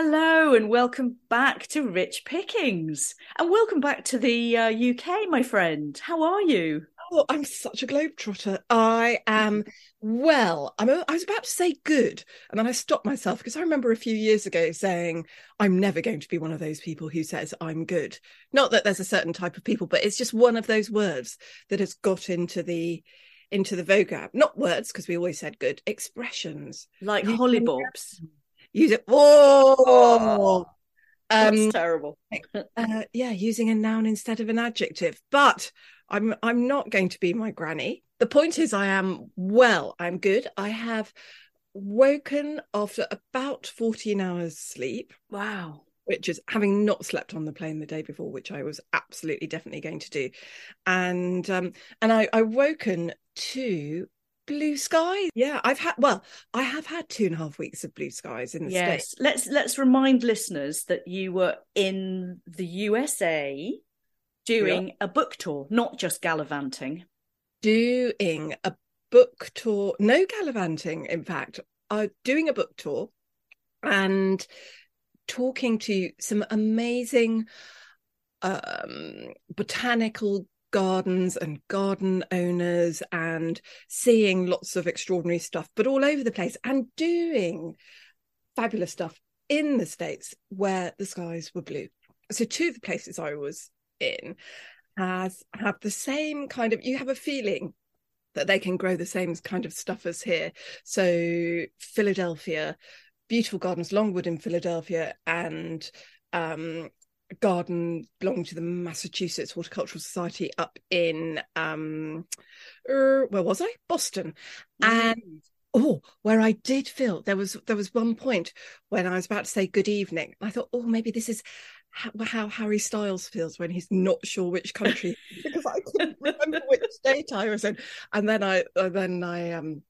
Hello and welcome back to Rich Pickings. And welcome back to the uh, UK, my friend. How are you? Oh, I'm such a globetrotter. I am well. I'm a, I was about to say good, and then I stopped myself because I remember a few years ago saying I'm never going to be one of those people who says I'm good. Not that there's a certain type of people, but it's just one of those words that has got into the into the vocab. Not words because we always said good expressions, like hollybobs. Use it. Oh, um, that's terrible. uh, yeah, using a noun instead of an adjective, but I'm I'm not going to be my granny. The point is I am well, I'm good. I have woken after about 14 hours sleep. Wow. Which is having not slept on the plane the day before, which I was absolutely definitely going to do. And um and I, I woken to blue skies. Yeah, I've had well, I have had two and a half weeks of blue skies in the yes. States. Let's let's remind listeners that you were in the USA doing yeah. a book tour, not just gallivanting. Doing a book tour, no gallivanting, in fact, uh, doing a book tour and talking to some amazing um, botanical gardens and garden owners and seeing lots of extraordinary stuff, but all over the place and doing fabulous stuff in the States where the skies were blue. So, two of the places I was in has have the same kind of you have a feeling that they can grow the same kind of stuff as here so philadelphia beautiful gardens longwood in philadelphia and um, garden belonging to the massachusetts horticultural society up in um er, where was i? Boston. Mm. and oh where i did feel there was there was one point when i was about to say good evening. I thought oh maybe this is how, how, Harry Styles feels when he's not sure which country because I couldn't remember which state I was in, and then I and then I um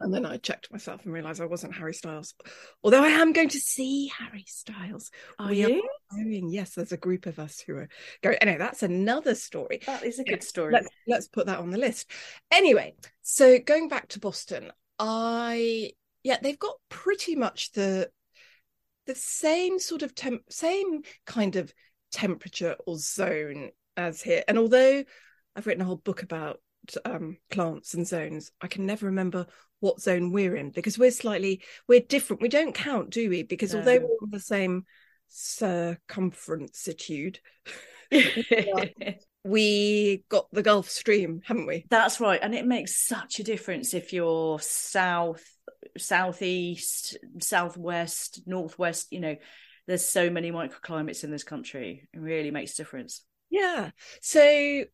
and then I checked myself and realised I wasn't Harry Styles, although I am going to see Harry Styles. Are we you? Are going. Yes, there's a group of us who are going. Anyway, that's another story. That is a good story. Let's, let's put that on the list. Anyway, so going back to Boston, I yeah, they've got pretty much the the same sort of temp, same kind of temperature or zone as here. And although I've written a whole book about um, plants and zones, I can never remember what zone we're in because we're slightly we're different. We don't count, do we? Because no. although we're on the same circumferencitude, we got the Gulf Stream, haven't we? That's right, and it makes such a difference if you're south southeast, southwest, northwest. You know, there's so many microclimates in this country. It really makes a difference. Yeah. So,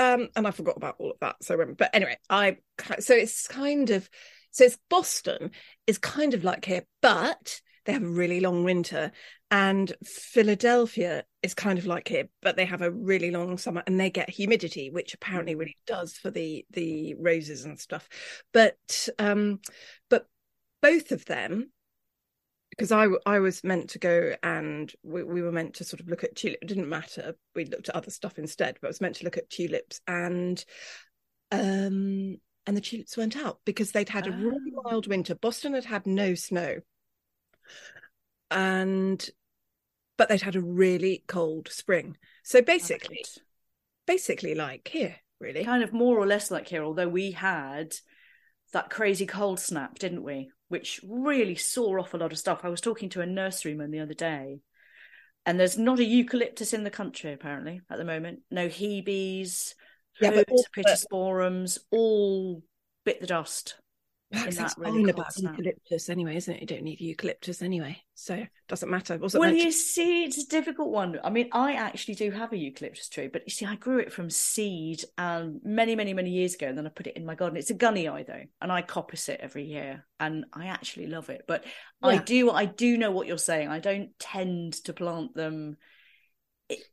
um, and I forgot about all of that. So, but anyway, I so it's kind of so it's Boston is kind of like here, but they have a really long winter and philadelphia is kind of like here but they have a really long summer and they get humidity which apparently really does for the the roses and stuff but um but both of them because I, I was meant to go and we, we were meant to sort of look at tulip. It didn't matter. We looked at other stuff instead, but I was meant to look at tulips and um and the tulips went out because they'd had oh. a really oh. wild winter. Boston had had no snow, and but they'd had a really cold spring. So basically, basically like here, really, kind of more or less like here. Although we had that crazy cold snap, didn't we? Which really saw off a lot of stuff. I was talking to a nurseryman the other day, and there's not a eucalyptus in the country apparently at the moment. No hebes, yeah, but all, pittosporums, all bit the dust. That's, that really about eucalyptus anyway, isn't it? You don't need eucalyptus anyway, so it doesn't matter. It well, you see, it's a difficult one. I mean, I actually do have a eucalyptus tree, but you see, I grew it from seed um, many, many, many years ago, and then I put it in my garden. It's a gunnii though, and I coppice it every year, and I actually love it. But yeah. I do, I do know what you're saying. I don't tend to plant them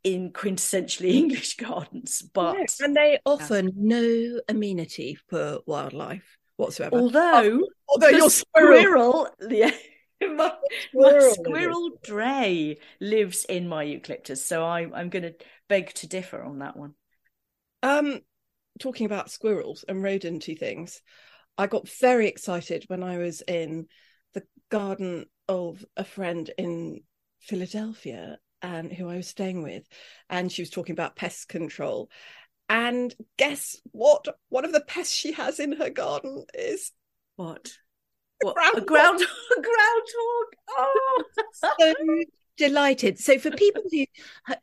in quintessentially English gardens, but and they offer yeah. no amenity for wildlife whatsoever. Although, oh, although your squirrel, squirrel yeah, my, my squirrel Dre lives in my eucalyptus, so I, I'm going to beg to differ on that one. Um, talking about squirrels and rodenty things, I got very excited when I was in the garden of a friend in Philadelphia and who I was staying with, and she was talking about pest control. And guess what? One of the pests she has in her garden is what? What? A ground a groundhog. Oh, so delighted. So for people who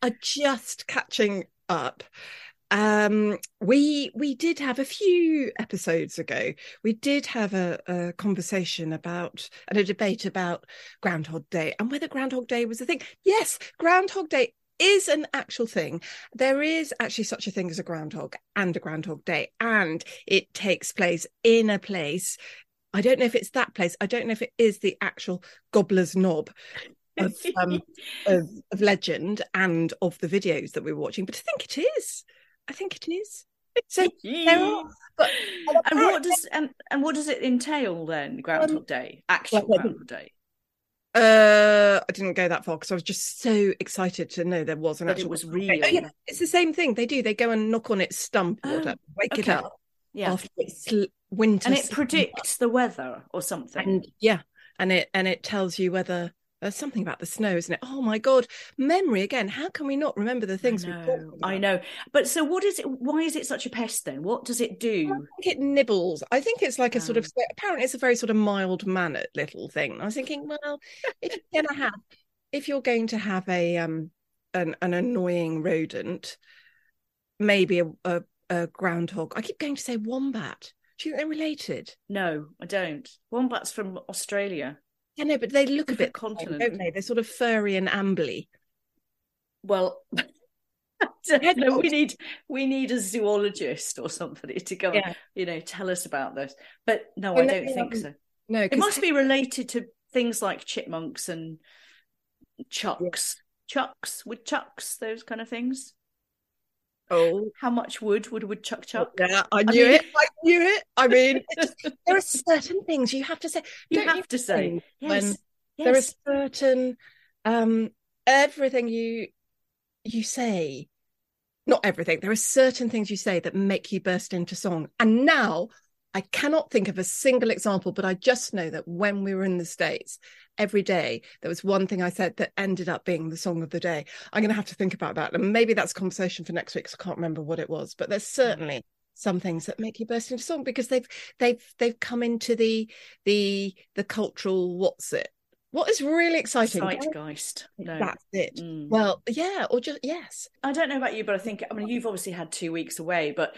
are just catching up, um, we we did have a few episodes ago. We did have a, a, conversation about and a debate about Groundhog Day and whether Groundhog Day was a thing. Yes, Groundhog Day is an actual thing. There is actually such a thing as a groundhog and a Groundhog Day, and it takes place in a place. I don't know if it's that place. I don't know if it is the actual Gobbler's Knob of, um, of, of legend and of the videos that we were watching, but I think it is. I think it is. So are, but, and what does and, and what does it entail then? Groundhog um, Day, actual well, Groundhog Day. Uh, I didn't go that far because I was just so excited to know there was an that actual. It was real. Oh, yeah, it's the same thing they do. They go and knock on its stump or oh, wake okay. it up. Yeah, after it's winter, and it predicts the weather or something. And yeah, and it and it tells you whether there's something about the snow, isn't it? Oh my god, memory again. How can we not remember the things we know, I know. But so what is it why is it such a pest then? What does it do? I think it nibbles. I think it's like a sort of apparently it's a very sort of mild mannered little thing. I was thinking, well, if you're gonna have if you're going to have a um an, an annoying rodent, maybe a, a, a groundhog. I keep going to say wombat. Do you think they're related? No, I don't. Wombats from Australia. Yeah, no, but they look a bit continent, don't they? They're sort of furry and ambly. Well, no, we need we need a zoologist or somebody to go, yeah. you know, tell us about this. But no, and I don't think um, so. No, it must be related to things like chipmunks and chucks, yeah. chucks, woodchucks, those kind of things. Oh, how much wood would a woodchuck chuck? Yeah, I knew I mean... it. I knew it. I mean, there are certain things you have to say. You have you to say yes. when yes. there is certain um everything you you say. Not everything. There are certain things you say that make you burst into song. And now I cannot think of a single example, but I just know that when we were in the States, every day there was one thing I said that ended up being the song of the day. I'm going to have to think about that. And maybe that's a conversation for next week because I can't remember what it was. But there's certainly some things that make you burst into song because they've they've they've come into the the the cultural what's it what is really exciting? Zeitgeist. No. That's it. Mm. Well, yeah, or just yes. I don't know about you, but I think I mean you've obviously had two weeks away, but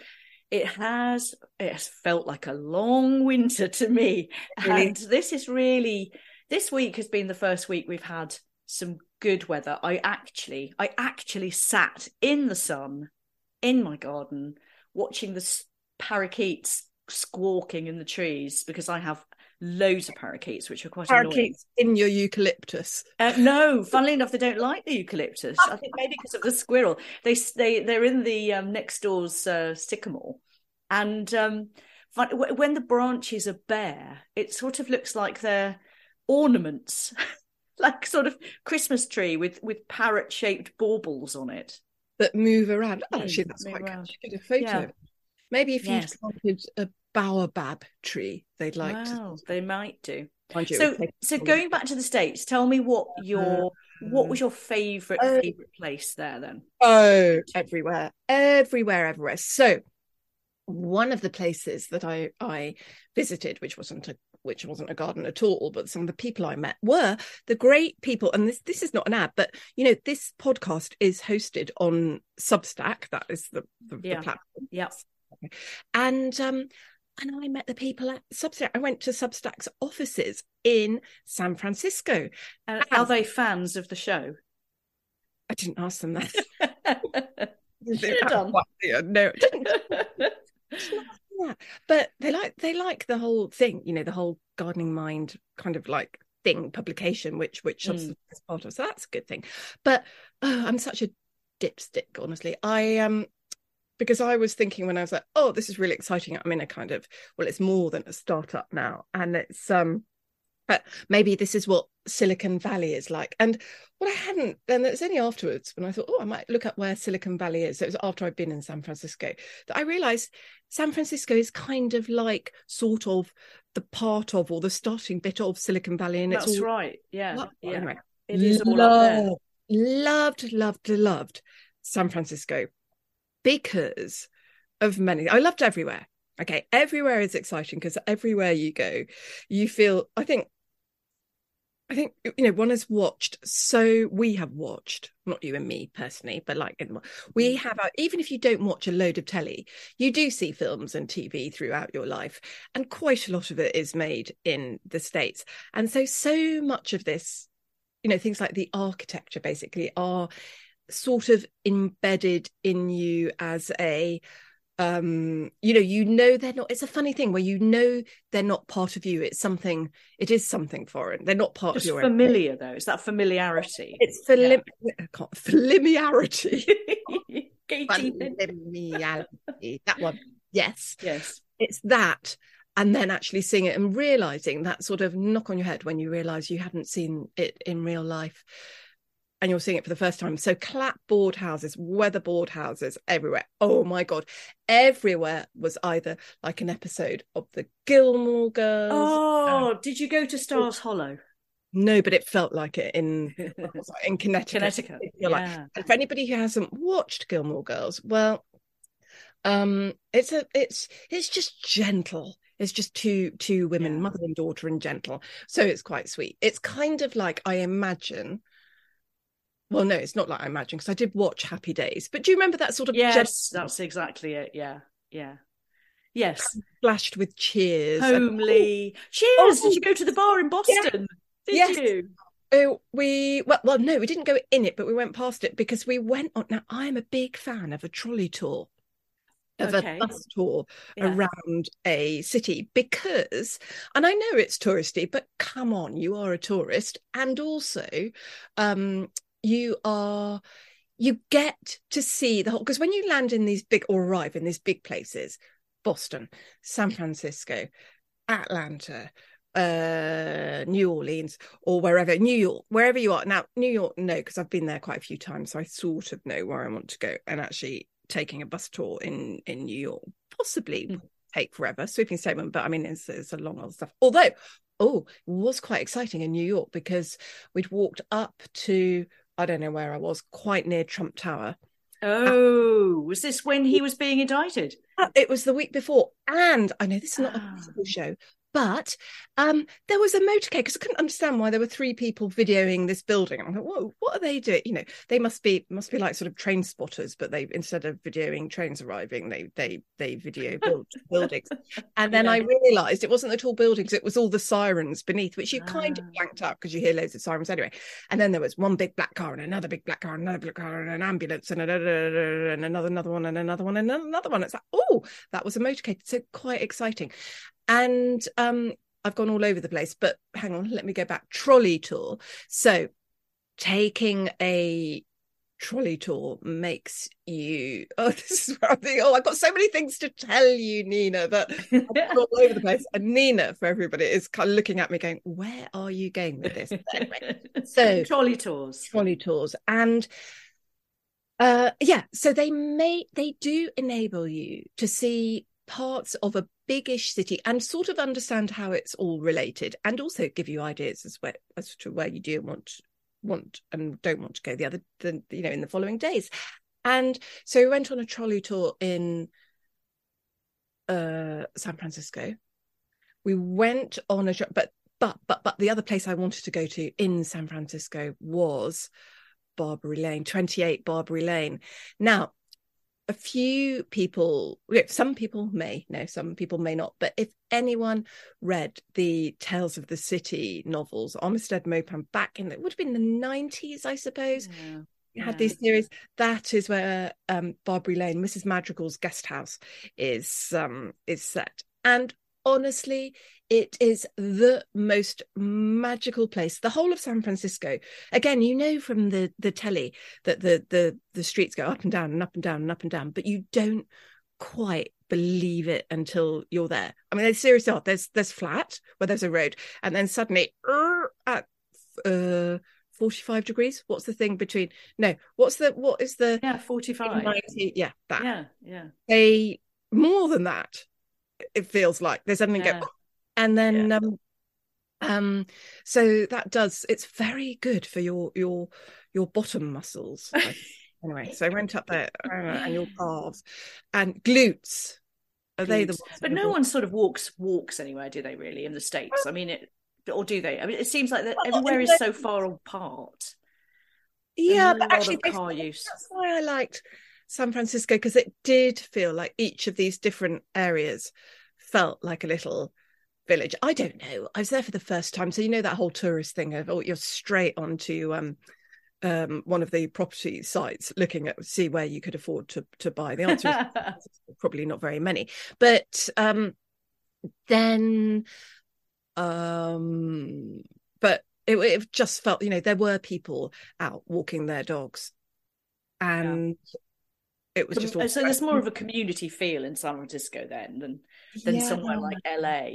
it has it has felt like a long winter to me really? and this is really this week has been the first week we've had some good weather i actually i actually sat in the sun in my garden watching the parakeets squawking in the trees because i have loads of parakeets, which are quite parakeets annoying. in your eucalyptus. Uh, no, funnily enough, they don't like the eucalyptus. I think maybe because of the squirrel. They they they're in the um, next door's uh, sycamore, and um, when the branches are bare, it sort of looks like they're ornaments, like sort of Christmas tree with with parrot shaped baubles on it that move around. Oh, actually, that's quite around. Get a photo. Yeah. Maybe if yes. you planted a baobab tree, they'd like wow, to. They might do. so, so going back to the states, tell me what your uh, what was your favorite uh, favorite place there then? Oh, everywhere, everywhere, everywhere. So, one of the places that I I visited, which wasn't a which wasn't a garden at all, but some of the people I met were the great people. And this this is not an ad, but you know, this podcast is hosted on Substack. That is the, the, yeah. the platform. Yes. And um, and I met the people at Substack. I went to Substack's offices in San Francisco. Uh, are they fans of the show? I didn't ask them that. Should have done. No, but they like they like the whole thing. You know, the whole gardening mind kind of like thing publication, which which mm. is part of. So that's a good thing. But oh, I'm such a dipstick, honestly. I um because I was thinking when I was like, oh, this is really exciting. I'm in a kind of well, it's more than a startup now, and it's um, but maybe this is what Silicon Valley is like. And what I hadn't, then it's only afterwards when I thought, oh, I might look up where Silicon Valley is. it was after I'd been in San Francisco that I realized San Francisco is kind of like sort of the part of or the starting bit of Silicon Valley. And That's it's all right. Yeah. yeah. Anyway, it is all up there. Loved, loved, loved San Francisco because of many. I loved everywhere. Okay, everywhere is exciting because everywhere you go, you feel. I think I think you know one has watched so we have watched not you and me personally but like we mm. have even if you don't watch a load of telly you do see films and TV throughout your life and quite a lot of it is made in the states and so so much of this you know things like the architecture basically are sort of embedded in you as a um you know you know they're not it's a funny thing where you know they're not part of you. It's something it is something foreign. They're not part Just of your familiar own. though. It's that familiarity? It's falim- yeah. familiarity. Familiarity. That one. Yes. Yes. It's that. And then actually seeing it and realizing that sort of knock on your head when you realize you haven't seen it in real life and you're seeing it for the first time. So clapboard houses, weatherboard houses everywhere. Oh my god, everywhere was either like an episode of the Gilmore Girls. Oh, um, did you go to Stars Hollow? No, but it felt like it in in Connecticut. Connecticut. Yeah. Like, and for anybody who hasn't watched Gilmore Girls, well, um, it's a it's it's just gentle. It's just two two women, yeah. mother and daughter, and gentle. So it's quite sweet. It's kind of like I imagine well no it's not like i imagine because i did watch happy days but do you remember that sort of yes that's exactly it yeah yeah yes flashed with cheers homely and, oh, cheers oh, did you go to the bar in boston yeah. did yes. you Oh, we well, well, no, we didn't go in it, but we went past it because we went on. Now, I'm a big fan of a trolley tour, of okay. a bus tour yeah. around a city because, and I know it's touristy, but come on, you are a tourist, and also, um, you are you get to see the whole because when you land in these big or arrive in these big places boston san francisco atlanta uh new orleans or wherever new york wherever you are now new york no because i've been there quite a few times so i sort of know where i want to go and actually taking a bus tour in in new york possibly mm. take forever sweeping statement but i mean it's, it's a long old stuff although oh it was quite exciting in new york because we'd walked up to I don't know where I was, quite near Trump Tower. Oh, was this when he was being indicted? Uh, it was the week before. And I know this is not a oh. show, but um, there was a motorcade because I couldn't understand why there were three people videoing this building. I'm like, whoa, what are they doing? You know, they must be must be like sort of train spotters, but they instead of videoing trains arriving, they they they video build, buildings. And then yeah. I realised it wasn't the tall buildings; it was all the sirens beneath, which you ah. kind of ah. blanked out because you hear loads of sirens anyway. And then there was one big black car and another big black car and another black car and an ambulance and, and another another one and another one and another one. It's like, oh, that was a motorcade. So quite exciting and um, I've gone all over the place. But hang on, let me go back. Trolley tour. So taking a trolley tour makes you oh this is where I'm thinking, oh I've got so many things to tell you Nina that all over the place and Nina for everybody is kind of looking at me going where are you going with this anyway, so trolley tours trolley tours and uh yeah so they may they do enable you to see parts of a biggish city and sort of understand how it's all related and also give you ideas as, where, as to where you do want want and don't want to go the other the, you know in the following days. And so we went on a trolley tour in uh san francisco. We went on a but but but but the other place i wanted to go to in san francisco was barbary lane 28 barbary lane. Now a few people, some people may, know, some people may not, but if anyone read the Tales of the City novels, Armistead Maupin back in, it would have been the 90s, I suppose. Yeah. Yeah. Had these series. That is where um, Barbary Lane, Mrs. Madrigal's guest house, is um, is set. And honestly, it is the most magical place. The whole of San Francisco. Again, you know from the the telly that the the the streets go up and down and up and down and up and down, but you don't quite believe it until you're there. I mean, they seriously are. There's there's flat where there's a road, and then suddenly uh, at uh, 45 degrees. What's the thing between? No, what's the what is the yeah 45 90, yeah that yeah yeah they more than that. It feels like there's something Yeah. go, and then Yeah. um um so that does it's very good for your your your bottom muscles. anyway, so I went up there uh, and your calves and glutes. Are they the ones but no one sort of walks walks anywhere do they really in the states i mean it or do they i mean it seems like that everywhere is so far apart Yeah, but actually, car use. that's why I liked San Francisco because it did feel like each of these different areas felt like a little village. I don't know. I was there for the first time, so you know that whole tourist thing of oh, you're straight onto um um one of the property sites looking at see where you could afford to to buy. The answer is probably not very many, but um then um but it, it just felt you know there were people out walking their dogs and it was just all so there's more of a community feel in san francisco then than than somewhere like la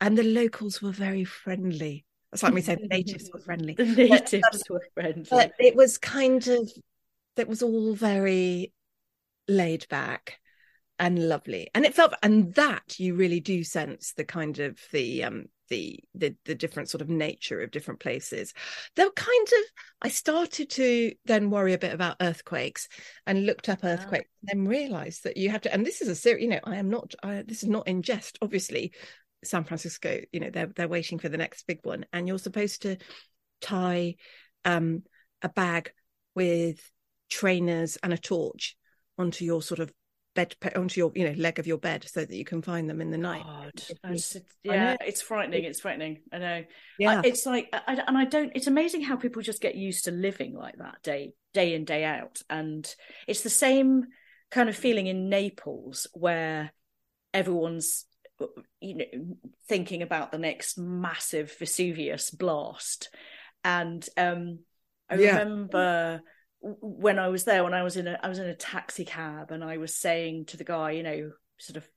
and the locals were very friendly. That's like me saying the natives were friendly. The natives were friendly. but it was kind of it was all very laid back and lovely. And it felt and that you really do sense the kind of the um the the the different sort of nature of different places they were kind of i started to then worry a bit about earthquakes and looked up Ah. earthquakes and then realized that you have to and this is a serious you know i am not I, this is not in jest obviously san francisco you know they're they're waiting for the next big one and you're supposed to tie um a bag with trainers and a torch onto your sort of bed onto your you know leg of your bed so that you can find them in the night God, If you- that's- I yeah, it's frightening. It's frightening. I know. yeah I- it's like, I, and I don't. It's amazing how people just get used to living like that day, day in, day out, and it's the same kind of feeling in Naples where everyone's, you know, thinking about the next massive Vesuvius blast, and um, I Yeah. remember when I was there, when I was in a, I was in a taxi cab, and I was saying to the guy, you know, sort of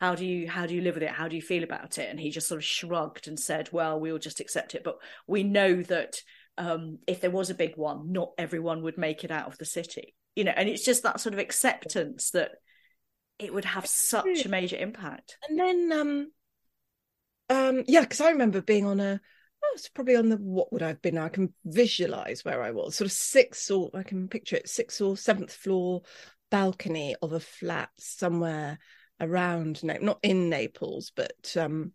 how do you how do you live with it? How do you feel about it? And he just sort of shrugged and said well we'll just accept it. But we know that um if there was a big one not everyone would make it out of the city you know and it's just that sort of acceptance that it would have such a major impact. And then um um yeah because i remember being on a I was probably on the what would I have been I can visualize where I was sort of sixth or I can picture it sixth or seventh floor balcony of a flat somewhere around no not in Naples but um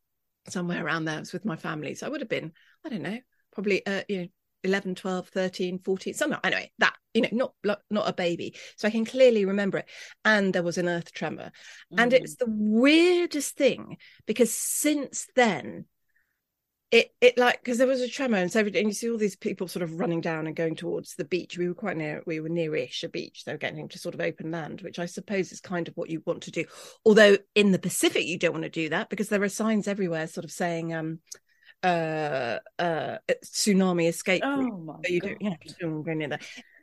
somewhere around there I was with my family. So I would have been I don't know probably uh you know 11 12 13 14 something anyway that you know not not- a baby. So I can clearly remember it. And there was an earth tremor. And Mm. it's the weirdest thing because since then it it like because there was a tremor and so every day and you see all these people sort of running down and going towards the beach we were quite near we were nearish a beach they were getting to sort of open land which i suppose is kind of what you want to do although in the pacific you don't want to do that because there are signs everywhere sort of saying um uh uh tsunami escape route. oh my So you God. don't, you know, you don't go near there.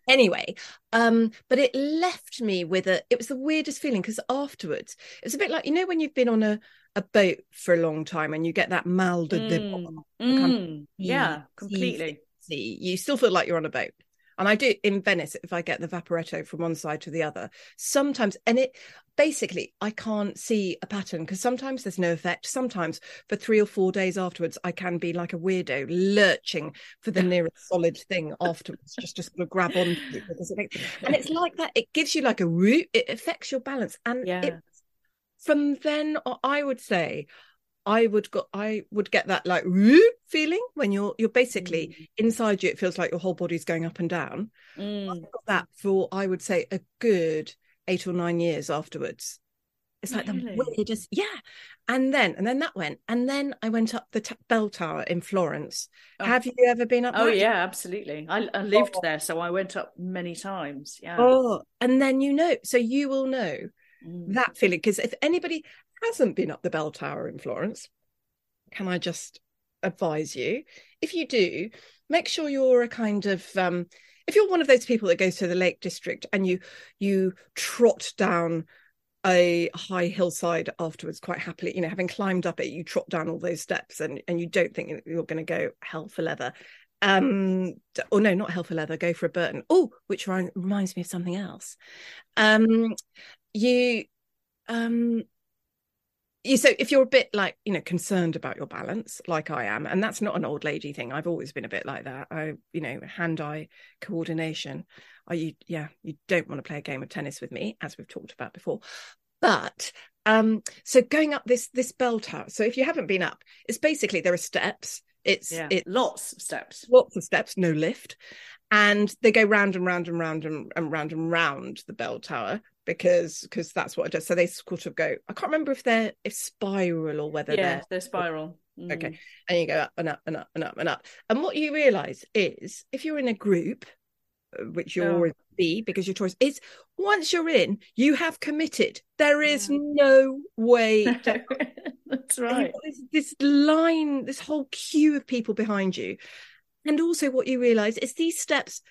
Anyway, um, but it left me with a. It was the weirdest feeling because afterwards, it was a bit like you know when you've been on a a boat for a long time and you get that mal de Mm, mm, yeah completely you still feel like you're on a boat. And I do in Venice if I get the vaporetto from one side to the other. Sometimes, and it basically I can't see a pattern because sometimes there's no effect. Sometimes for three or four days afterwards, I can be like a weirdo lurching for the nearest solid thing afterwards, just to sort of grab on it it and it's like that. It gives you like a root. It affects your balance, and Yeah. it, from then on, I would say. I would go. I would get that like feeling when you're you're basically inside you. It feels like your whole body's going up and down. Mm, I got that for I would say a good eight or nine years afterwards. It's like Really? the weirdest, yeah. And then and then that went, and then I went up the t- bell tower in Florence. Oh. Have you ever been up? oh yeah absolutely I, I lived Oh. there so I went up many times yeah Oh, and then you know, so you will know Mm. that feeling because if anybody hasn't been up the bell tower in Florence, can I just advise you? If you do, make sure you're a kind of um, if you're one of those people that goes to the Lake District and you you trot down a high hillside afterwards quite happily you know having climbed up it you trot down all those steps and and you don't think you're going to go hell for leather um or no not hell for leather go for a burton oh which reminds me of something else um you um you so if you're a bit like you know concerned about your balance like i am and that's not an old lady thing i've always been a bit like that. I you know hand eye coordination. Are you yeah you don't want to play a game of tennis with me as we've talked about before. But um so going up this this bell tower so if you haven't been up it's basically there are steps. It's yeah, it's lots of steps. Lots of steps no lift. And they go round and round and round and, and round and round the bell tower because because that's what it does so they sort of go i can't remember if they're if spiral or whether yeah they're they're spiral mm. okay and you go up and up and up and up and up and what you realize is if you're in a group which you're oh. be because your choice is once you're in, you have committed. There is yeah. no way. That's right. This, this line, this whole queue of people behind you. And also what you realize is these steps,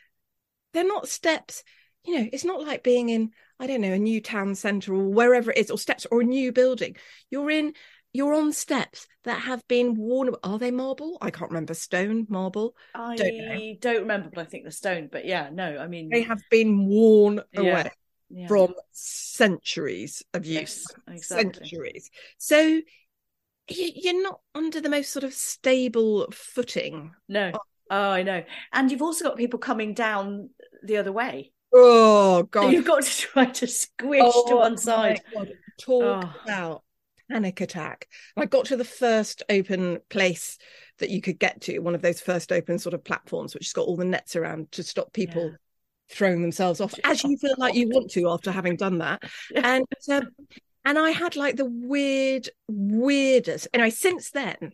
they're not steps, you know, it's not like being in, I don't know, a new town centre or wherever it is, or steps or a new building. You're in you're on steps that have been worn. Are they marble? I can't remember. Stone, marble. I don't, don't remember, but I think the stone. But yeah, no, I mean they have been worn yeah, away yeah. from centuries of use. Yes, exactly. Centuries. So you're not under the most sort of stable footing. No. Oh. oh, I know. And you've also got people coming down the other way. Oh god! So you've got to try to squish oh, to one side. Talk oh. about panic attack. I got to the first open place that you could get to, one of those first open sort of platforms, which has got all the nets around to stop people yeah. throwing themselves off as you feel like you want to after having done that. And um, and I had like the weird, weirdest. Anyway, since then,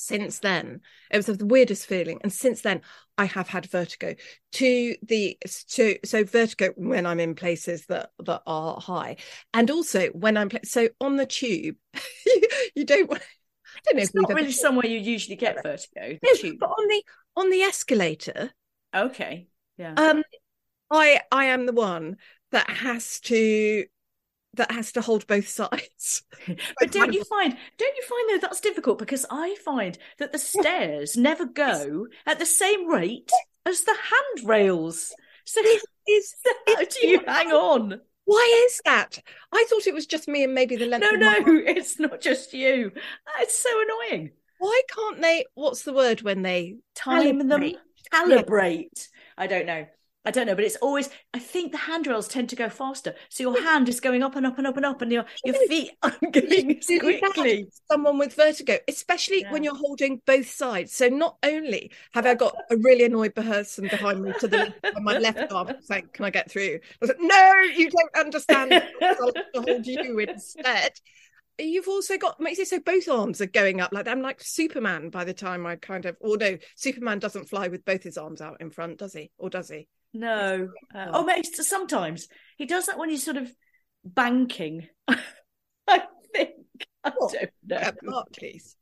since then it was the weirdest feeling and since then i have had vertigo to the to so vertigo when i'm in places that that are high and also when i'm so on the tube you, don't want I don't know it's not really somewhere you usually get vertigo. No, but on the on the escalator. Okay. Yeah. Um, I I am the one that has to that has to hold both sides. but don't you find don't you find though that's difficult because I find that the stairs never go at the same rate as the handrails. So is how do you hang on? Why is that? I thought it was just me and maybe the length. No, no, it's not just you. It's so annoying. Why can't they? What's the word when they time calibrate? them? Calibrate. I don't know. I don't know, but it's always. I think the handrails tend to go faster, so your hand is going up and up and up and up, and your your feet are going quickly. Someone with vertigo, especially yeah. when you're holding both sides. So not only have I got a really annoyed person behind me to the left, on my left arm saying, "Can I get through?" I was like, "No, you don't understand. I'll hold you instead." You've also got makes it so both arms are going up like I'm like Superman by the time I kind of or no Superman doesn't fly with both his arms out in front does he or does he no. Uh, oh, maybe sometimes he does that when he's sort of banking. I think. I what? don't know. At Barclays.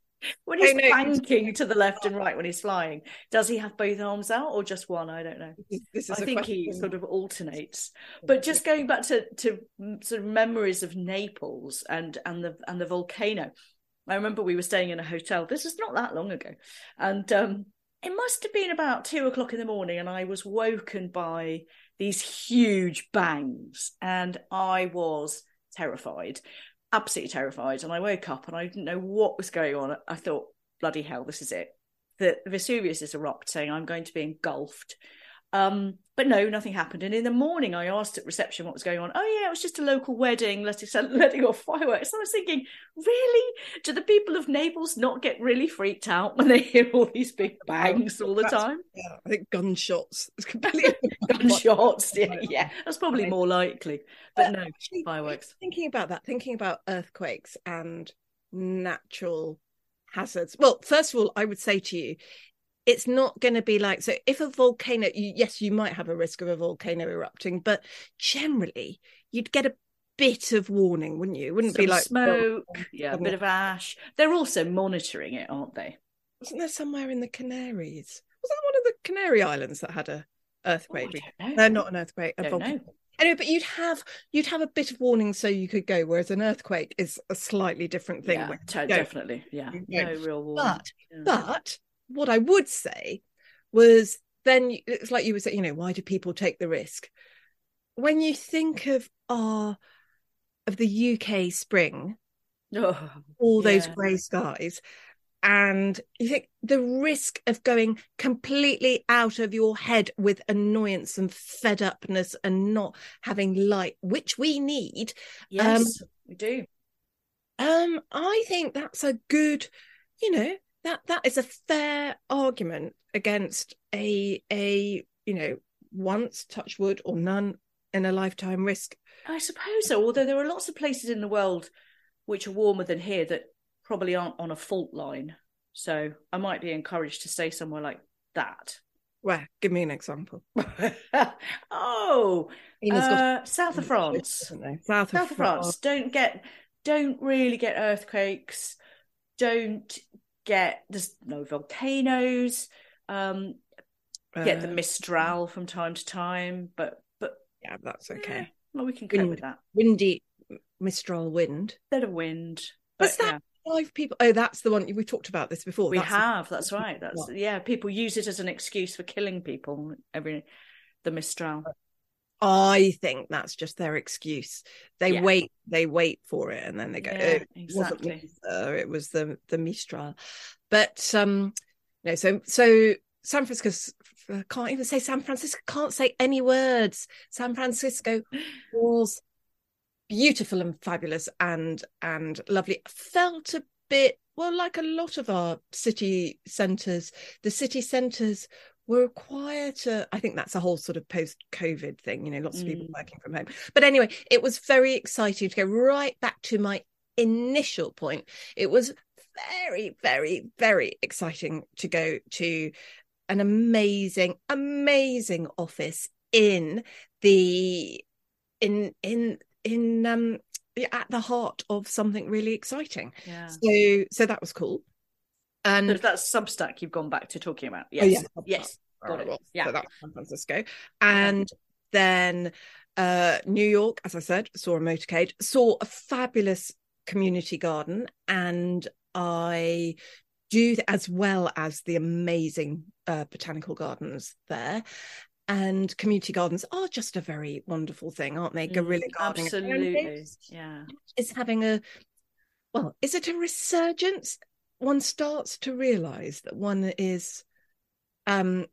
When he's banking to the left and right when he's flying, does he have both arms out or just one? I don't know. I think he sort of alternates. But just going back to to sort of memories of Naples and and the and the volcano. I remember we were staying in a hotel. This is not that long ago, and um, it must have been about two o'clock in the morning, and I was woken by these huge bangs, and I was terrified, absolutely terrified. And I woke up and I didn't know what was going on. I thought, bloody hell, this is it. The Vesuvius is erupt, saying I'm going to be engulfed. Um, but no, nothing happened. And in the morning, I asked at reception what was going on. Oh, yeah, it was just a local wedding, letting, letting off fireworks. And I was thinking, really? Do the people of Naples not get really freaked out when they hear all these big bangs all the time? Yeah, I think gunshots. It's completely gunshots. Yeah, yeah, that's probably more likely. But no, fireworks. Thinking about that, thinking about earthquakes and natural hazards. Well, first of all, I would say to you, it's not going to be like so if a volcano you, yes you might have a risk of a volcano erupting but generally you'd get a bit of warning wouldn't you wouldn't Some be like smoke oh, yeah a bit of ash they're also monitoring it aren't they wasn't there somewhere in the canaries was that one of the canary islands that had a oh, earthquake oh, no not an earthquake a volcano Anyway, but you'd have you'd have a bit of warning so you could go, whereas an earthquake is a slightly different thing. Yeah, when to- you don't. definitely. Yeah, no real warning. But Yeah. but what I would say was then it's like you were saying, you know, why do people take the risk? When you think of our of the UK spring, Oh, all those grey skies, and you think the risk of going completely out of your head with annoyance and fed upness and not having light, which we need, yes, we do. um, I think that's a good, you know, that that is a fair argument against a a you know once touch wood or none in a lifetime risk. I suppose so. Although there are lots of places in the world which are warmer than here that probably aren't on a fault line. So I might be encouraged to stay somewhere like that. Where? give me an example. oh, uh, south of France. South, South of France. Don't get, don't really get earthquakes. Don't get. There's no volcanoes. Um, get the Uh, Mistral from time to time, but but Yeah, that's eh, okay. well, we can cope Wind. with that. Windy Mistral wind. Bit of wind. But, that? yeah. Five people. Oh, that's the one we talked about this before. We That's have. That's right. That's yeah. People use it as an excuse for killing people. Every the Mistral. I think that's just their excuse. They Yeah. wait, they wait for it, and then they go, Yeah, "Oh, it exactly. me, sir, it was the the Mistral." But um, no, so so San Francisco I can't even say San Francisco. Can't say any words. San Francisco was beautiful and fabulous and and lovely. Felt a bit well, like a lot of our city centres. The city centres were quieter. I think that's a whole sort of post-COVID thing. You know, lots of people Mm. working from home. But anyway, it was very exciting to go right back to my initial point. It was very, very, very exciting to go to an amazing, amazing office in the in in in um at the heart of something really exciting. Yeah. So so that was cool. And So that's Substack you've gone back to talking about. Yes. Oh, yeah, Yes. Got it. Yeah. So that's San Francisco. And then uh New York, as I said, saw a motorcade, saw a fabulous community garden, and I do as well as the amazing uh, botanical gardens there. And community gardens are just a very wonderful thing, aren't they? Mm, Guerrilla gardening Absolutely. Yeah. is having a well, is it a resurgence? One starts to realize that one is um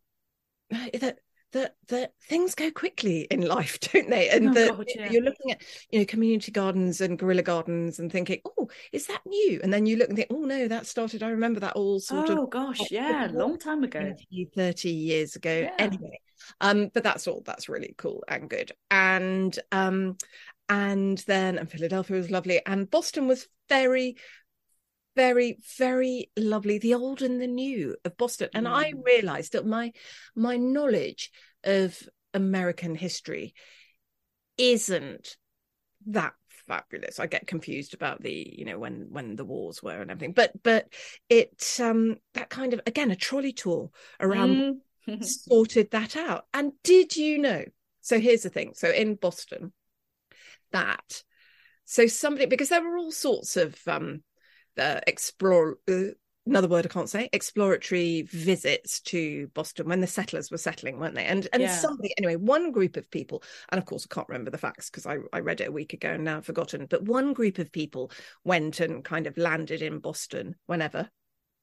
that that that things go quickly in life, don't they? And Oh, that yeah. you're looking at you know community gardens and guerrilla gardens and thinking, oh, is that new? And then you look and think, oh no, that started. I remember that all sort Oh of gosh, yeah, long time ago. 20, 30 years ago Yeah. anyway um but that's all that's really cool and good and um and then and philadelphia was lovely and boston was very very very lovely the old and the new of boston and i Mm. realized that my my knowledge of american history isn't that fabulous i get confused about the you know when when the wars were and everything but but it um that kind of again a trolley tour around Mm. sorted that out. And did you know? So here's the thing. So in Boston, that so somebody because there were all sorts of um the explore uh, another word I can't say exploratory visits to Boston when the settlers were settling, weren't they? And and Yeah. somebody anyway, one group of people, and of course I can't remember the facts because I, I read it a week ago and now I've forgotten, but one group of people went and kind of landed in Boston whenever.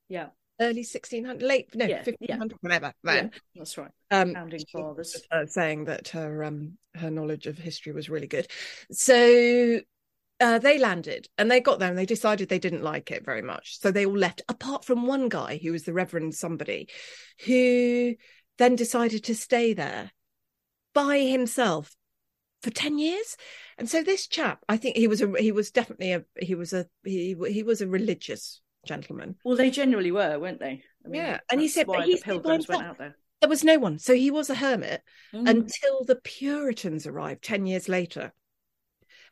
Yeah. Early 1600, late, no, Yeah, yeah. 1500, whenever Yeah, then. that's right. Um, Founding fathers. uh, saying that her um her knowledge of history was really good. So uh, they landed and they got there and they decided they didn't like it very much. So they all left, apart from one guy who was the Reverend somebody, who then decided to stay there by himself for 10 years and so this chap i think he was a he was definitely a he was a he he was a religious gentleman Well, they generally were, weren't they? I Yeah, and he said, but why he the pilgrims went out there. there was no one so he was a hermit Mm. until the Puritans arrived 10 years later.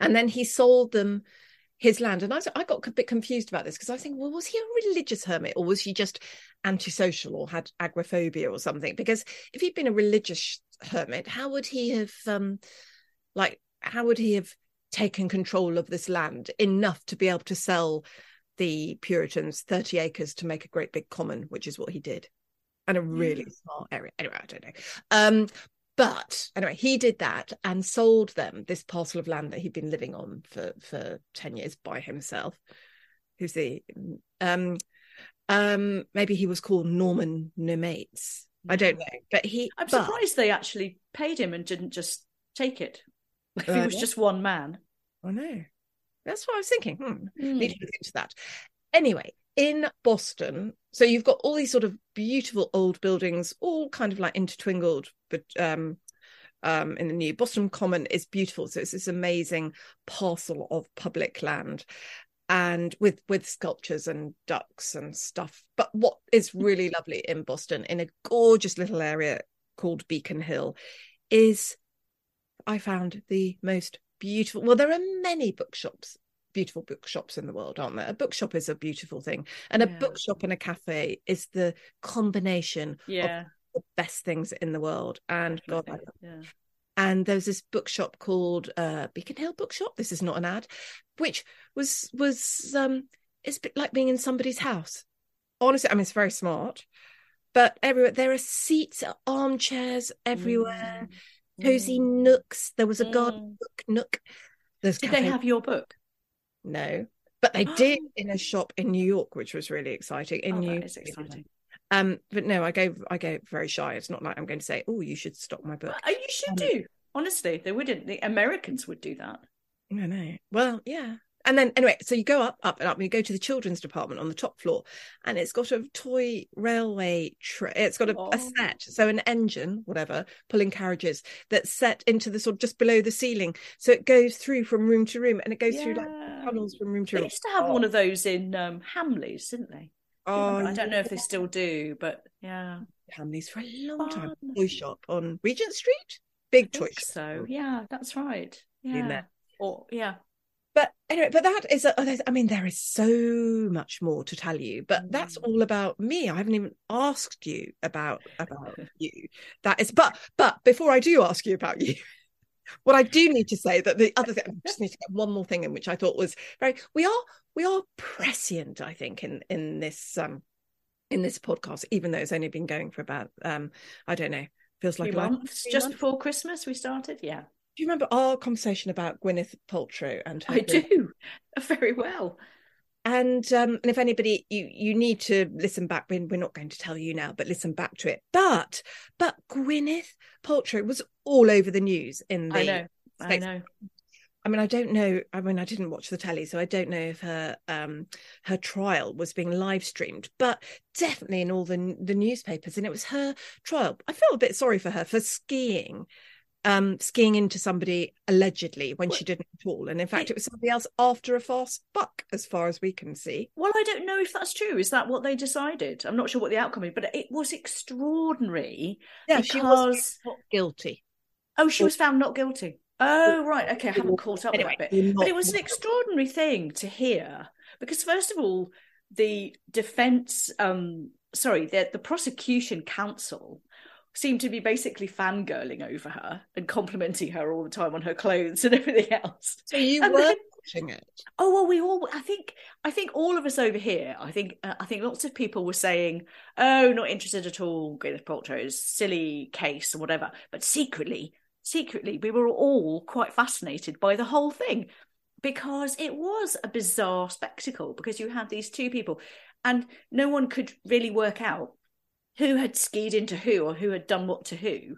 And then he sold them his land. And I, I got a bit confused about this because I was thinking, well, was he a religious hermit or was he just antisocial or had agoraphobia or something? Because if he'd been a religious hermit, how would he have um, like how would he have taken control of this land enough to be able to sell the Puritans 30 acres to make a great big common, which is what he did, and a really yeah. smart area. Anyway, I don't know. Um, but anyway, he did that and sold them this parcel of land that he'd been living on for for 10 years by himself. Who's the um um maybe he was called Norman Nomates. I don't know. But he I'm but, surprised they actually paid him and didn't just take it. If he was just one man. I know. That's what I was thinking. Hmm, mm. Need to look into that. Anyway, in Boston, so you've got all these sort of beautiful old buildings, all kind of like intertwinkled, but um, um, in the new Boston Common is beautiful. So it's this amazing parcel of public land, and with with sculptures and ducks and stuff. But what is really lovely in Boston, in a gorgeous little area called Beacon Hill, is I found the most beautiful. Well, there are many bookshops, beautiful bookshops in the world, aren't there? A bookshop is a beautiful thing, and a yeah. bookshop and a cafe is the combination yeah. of the best things in the world. And Definitely. God, yeah. And there's this bookshop called uh, Beacon Hill Bookshop. This is not an ad, which was was um, it's a bit like being in somebody's house. Honestly, I mean, it's very smart but everywhere there are seats armchairs everywhere mm cozy mm. nooks. There was a garden mm. book nook. There's did cafe- they have your book? No, but they did in a shop in New York, which was really exciting. In oh, New, exciting. Um, but no, I go I go very shy. It's not like I'm going to say, "Oh, you should stop my book." Oh, you should um, do. Honestly, they wouldn't. The Americans would do that. I know. Well, yeah, and then anyway, so you go up, up and up, and you go to the children's department on the top floor, and it's got a toy railway. Tra- it's got a, oh. a, set, so an engine, whatever, pulling carriages that's set into the sort of just below the ceiling, so it goes through from room to room, and it goes yeah. through like tunnels from room to room. They used to have oh. one of those in um, Hamleys, didn't they? Oh, I don't know if they still do, but yeah, Hamleys for a long Fun. time. Toy shop on Regent Street, big toy. So yeah, that's right. Yeah, or yeah, but anyway but that is a, oh, i mean there is so much more to tell you but that's mm. all about me i haven't even asked you about about you that is but but before i do ask you about you what i do need to say that the other thing i just need to get one more thing in which i thought was very we are we are prescient i think in in this um in this podcast even though it's only been going for about um i don't know feels like months just months. before christmas we started yeah you remember our conversation about Gwyneth Paltrow and her? I do very well. And um, and if anybody you you need to listen back. We're, we're not going to tell you now, but listen back to it. But but Gwyneth Paltrow was all over the news in the. I know. I know. I mean, I don't know. I mean, I didn't watch the telly, so I don't know if her um, her trial was being live streamed, but definitely in all the the newspapers, and it was her trial. I feel a bit sorry for her for skiing um, skiing into somebody allegedly when she didn't at all. And in fact, it, was somebody else after a fast buck, as far as we can see. Well, I don't know if that's true. Is that what they decided? I'm not sure what the outcome is, but it was extraordinary. Yeah, because... she was not guilty. Oh, she was found not guilty. Oh, right. Okay, I haven't caught up anyway, with that bit. But it was an extraordinary thing to hear because, first of all, the defense, um, sorry, the, the prosecution counsel seemed to be basically fangirling over her and complimenting her all the time on her clothes and everything else. So you and were then, watching it? Oh well, we all. I think. I think all of us over here. I think. Uh, I think lots of people were saying, "Oh, not interested at all." Gwyneth Paltrow's silly case or whatever. But secretly, secretly, we were all quite fascinated by the whole thing because it was a bizarre spectacle. Because you had these two people, and no one could really work out who had skied into who or who had done what to who,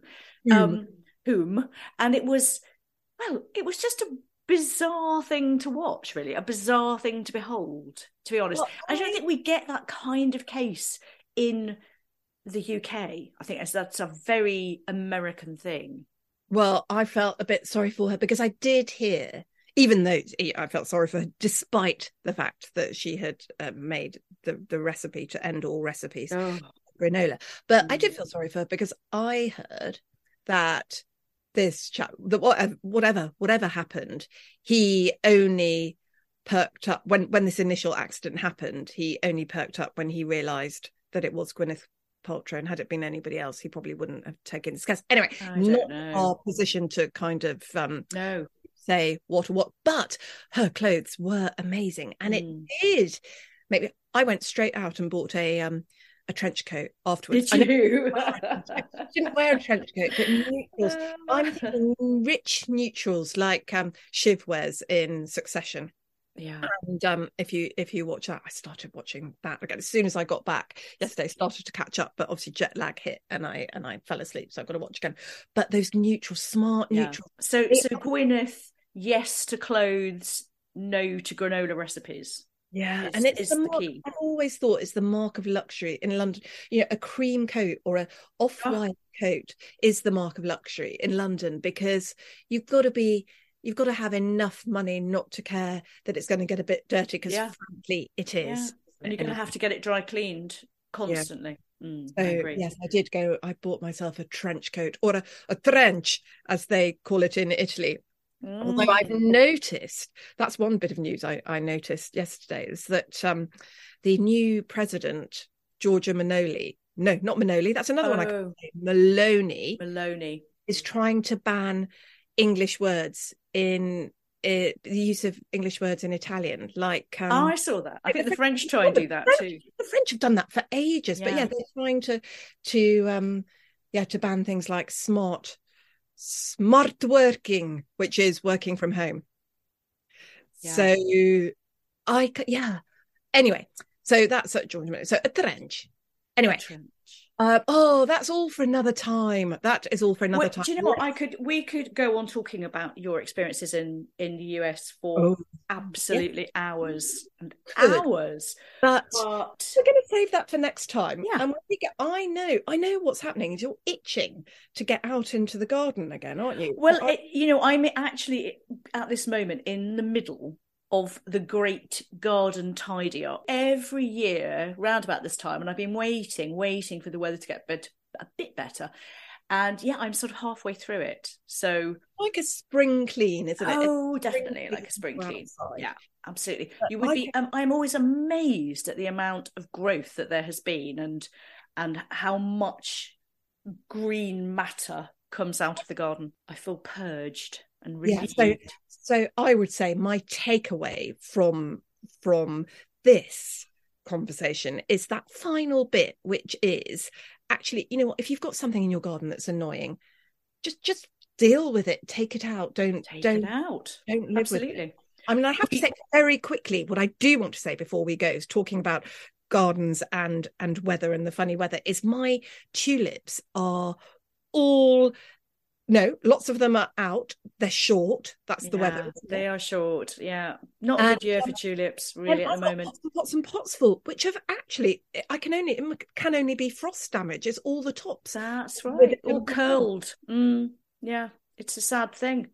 mm. um, whom, and it was well, it was just a bizarre thing to watch, really, a bizarre thing to behold. To be honest, well, I don't think we get that kind of case in the UK. I think that's a very American thing. Well, I felt a bit sorry for her because I did hear even though I felt sorry for her, despite the fact that she had uh, made the, the recipe to end all recipes. Oh granola. But. I did mm. feel sorry for her because I heard that this chap, that whatever, whatever, happened, he only perked up when when this initial accident happened. He only perked up when he realised that it was Gwyneth Paltrow, and had it been anybody else, he probably wouldn't have taken this case. Anyway, don't know. our position to kind of um, No. say what or what, but her clothes were amazing, and Mm. it did. Maybe I went straight out and bought a um a trench coat afterwards. Did I you? I didn't wear a trench coat, but neutrals. I'm thinking rich neutrals like um Shiv wears in Succession. yeah. And um, if you if you watch that, I started watching that again as soon as I got back yesterday. Started to catch up, but obviously jet lag hit, and I and I fell asleep, so I've got to watch again. But those neutral, smart Yeah. neutral, So so Gwyneth, yes to clothes, no to granola recipes. Yeah, and it's is the the mark. key. I've always thought it's the mark of luxury in London. You know, a cream coat or a off white coat is the mark of luxury in London because you've got to be. You've got to have enough money not to care that it's going to get a bit dirty because, Yeah. frankly, it is. Yeah. And you're going to have to get it dry cleaned constantly. Mm, I So agree. yes, I did go. I bought myself a trench coat or a, a trench, as they call it in Italy. Although I've Mm. noticed that's one bit of news I, I noticed yesterday is that um, the new president Giorgia Manoli, no, not Manoli, that's another one I can Oh, say, Maloney Maloney. is trying to ban English words in uh, the use of English words in Italian, like um, oh, I saw that. I think the the French- French try and do that French- too. the French have done that for ages, but yeah, Yeah. they're trying to to um yeah to ban things like smart smart working, which is working from home. Yeah. So I, yeah. Anyway, so that's at George Miller. So a trench. Anyway, Trench. Uh, oh, that's all for another time. That is all for another Well, time. do you know what? I could we could go on talking about your experiences in in the US for Oh, absolutely hours and Good. hours. but But we're going to save that for next time. Yeah. And when we get, I know, I know what's happening is you're itching to get out into the garden again, aren't you? well, I- it, you know, I'm actually at this moment in the middle of the great garden tidy up. Every year round about this time and I've been waiting waiting for the weather to get bit, a bit better. And yeah I'm sort of halfway through it. So like a spring clean, isn't it? oh definitely like a spring clean. outside. yeah absolutely. But you would I be um, I'm always amazed at the amount of growth that there has been and and how much green matter comes out of the garden. I feel purged and Yeah, relieved so- So I would say my takeaway from from this conversation is that final bit, which is actually, you know what, if you've got something in your garden that's annoying, just just deal with it, take it out. Don't take don't it out don't live with it. I mean, I have to say very quickly what I do want to say before we go is talking about gardens and and weather and the funny weather is my tulips are all no, lots of them are out. They're short. That's the weather. Yeah, they are short. Yeah, not a And, good year for tulips, really, at the moment. Pots and pots and pots full, which have actually I can only it can only be frost damage. It's all the tops. That's right, all curled. Mm, yeah, it's a sad thing.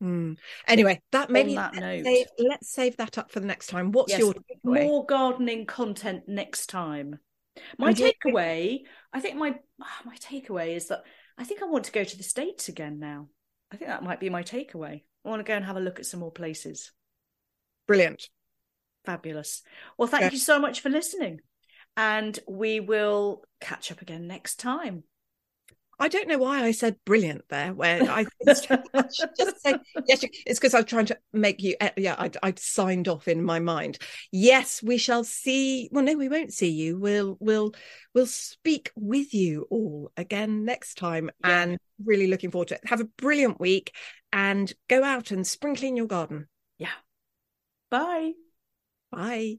Hmm. Anyway, that maybe that let's, note. save, let's save that up for the next time. What's Yes, your takeaway? More gardening content next time. My And do you- takeaway, I think my ah, my takeaway is that I think I want to go to the states again now. I think that might be my takeaway. I want to go and have a look at some more places. Brilliant. Fabulous. Well, thank Yeah. you so much for listening, and we will catch up again next time. I don't know why I said brilliant there. Where I, I should just say yes. It's because I was trying to make you. eh, Yeah, I I signed off in my mind. Yes, we shall see. Well, no, we won't see you. We'll we'll we'll speak with you all again next time. Yeah. And really looking forward to it. Have a brilliant week and go out and spring clean your garden. Yeah. Bye. Bye.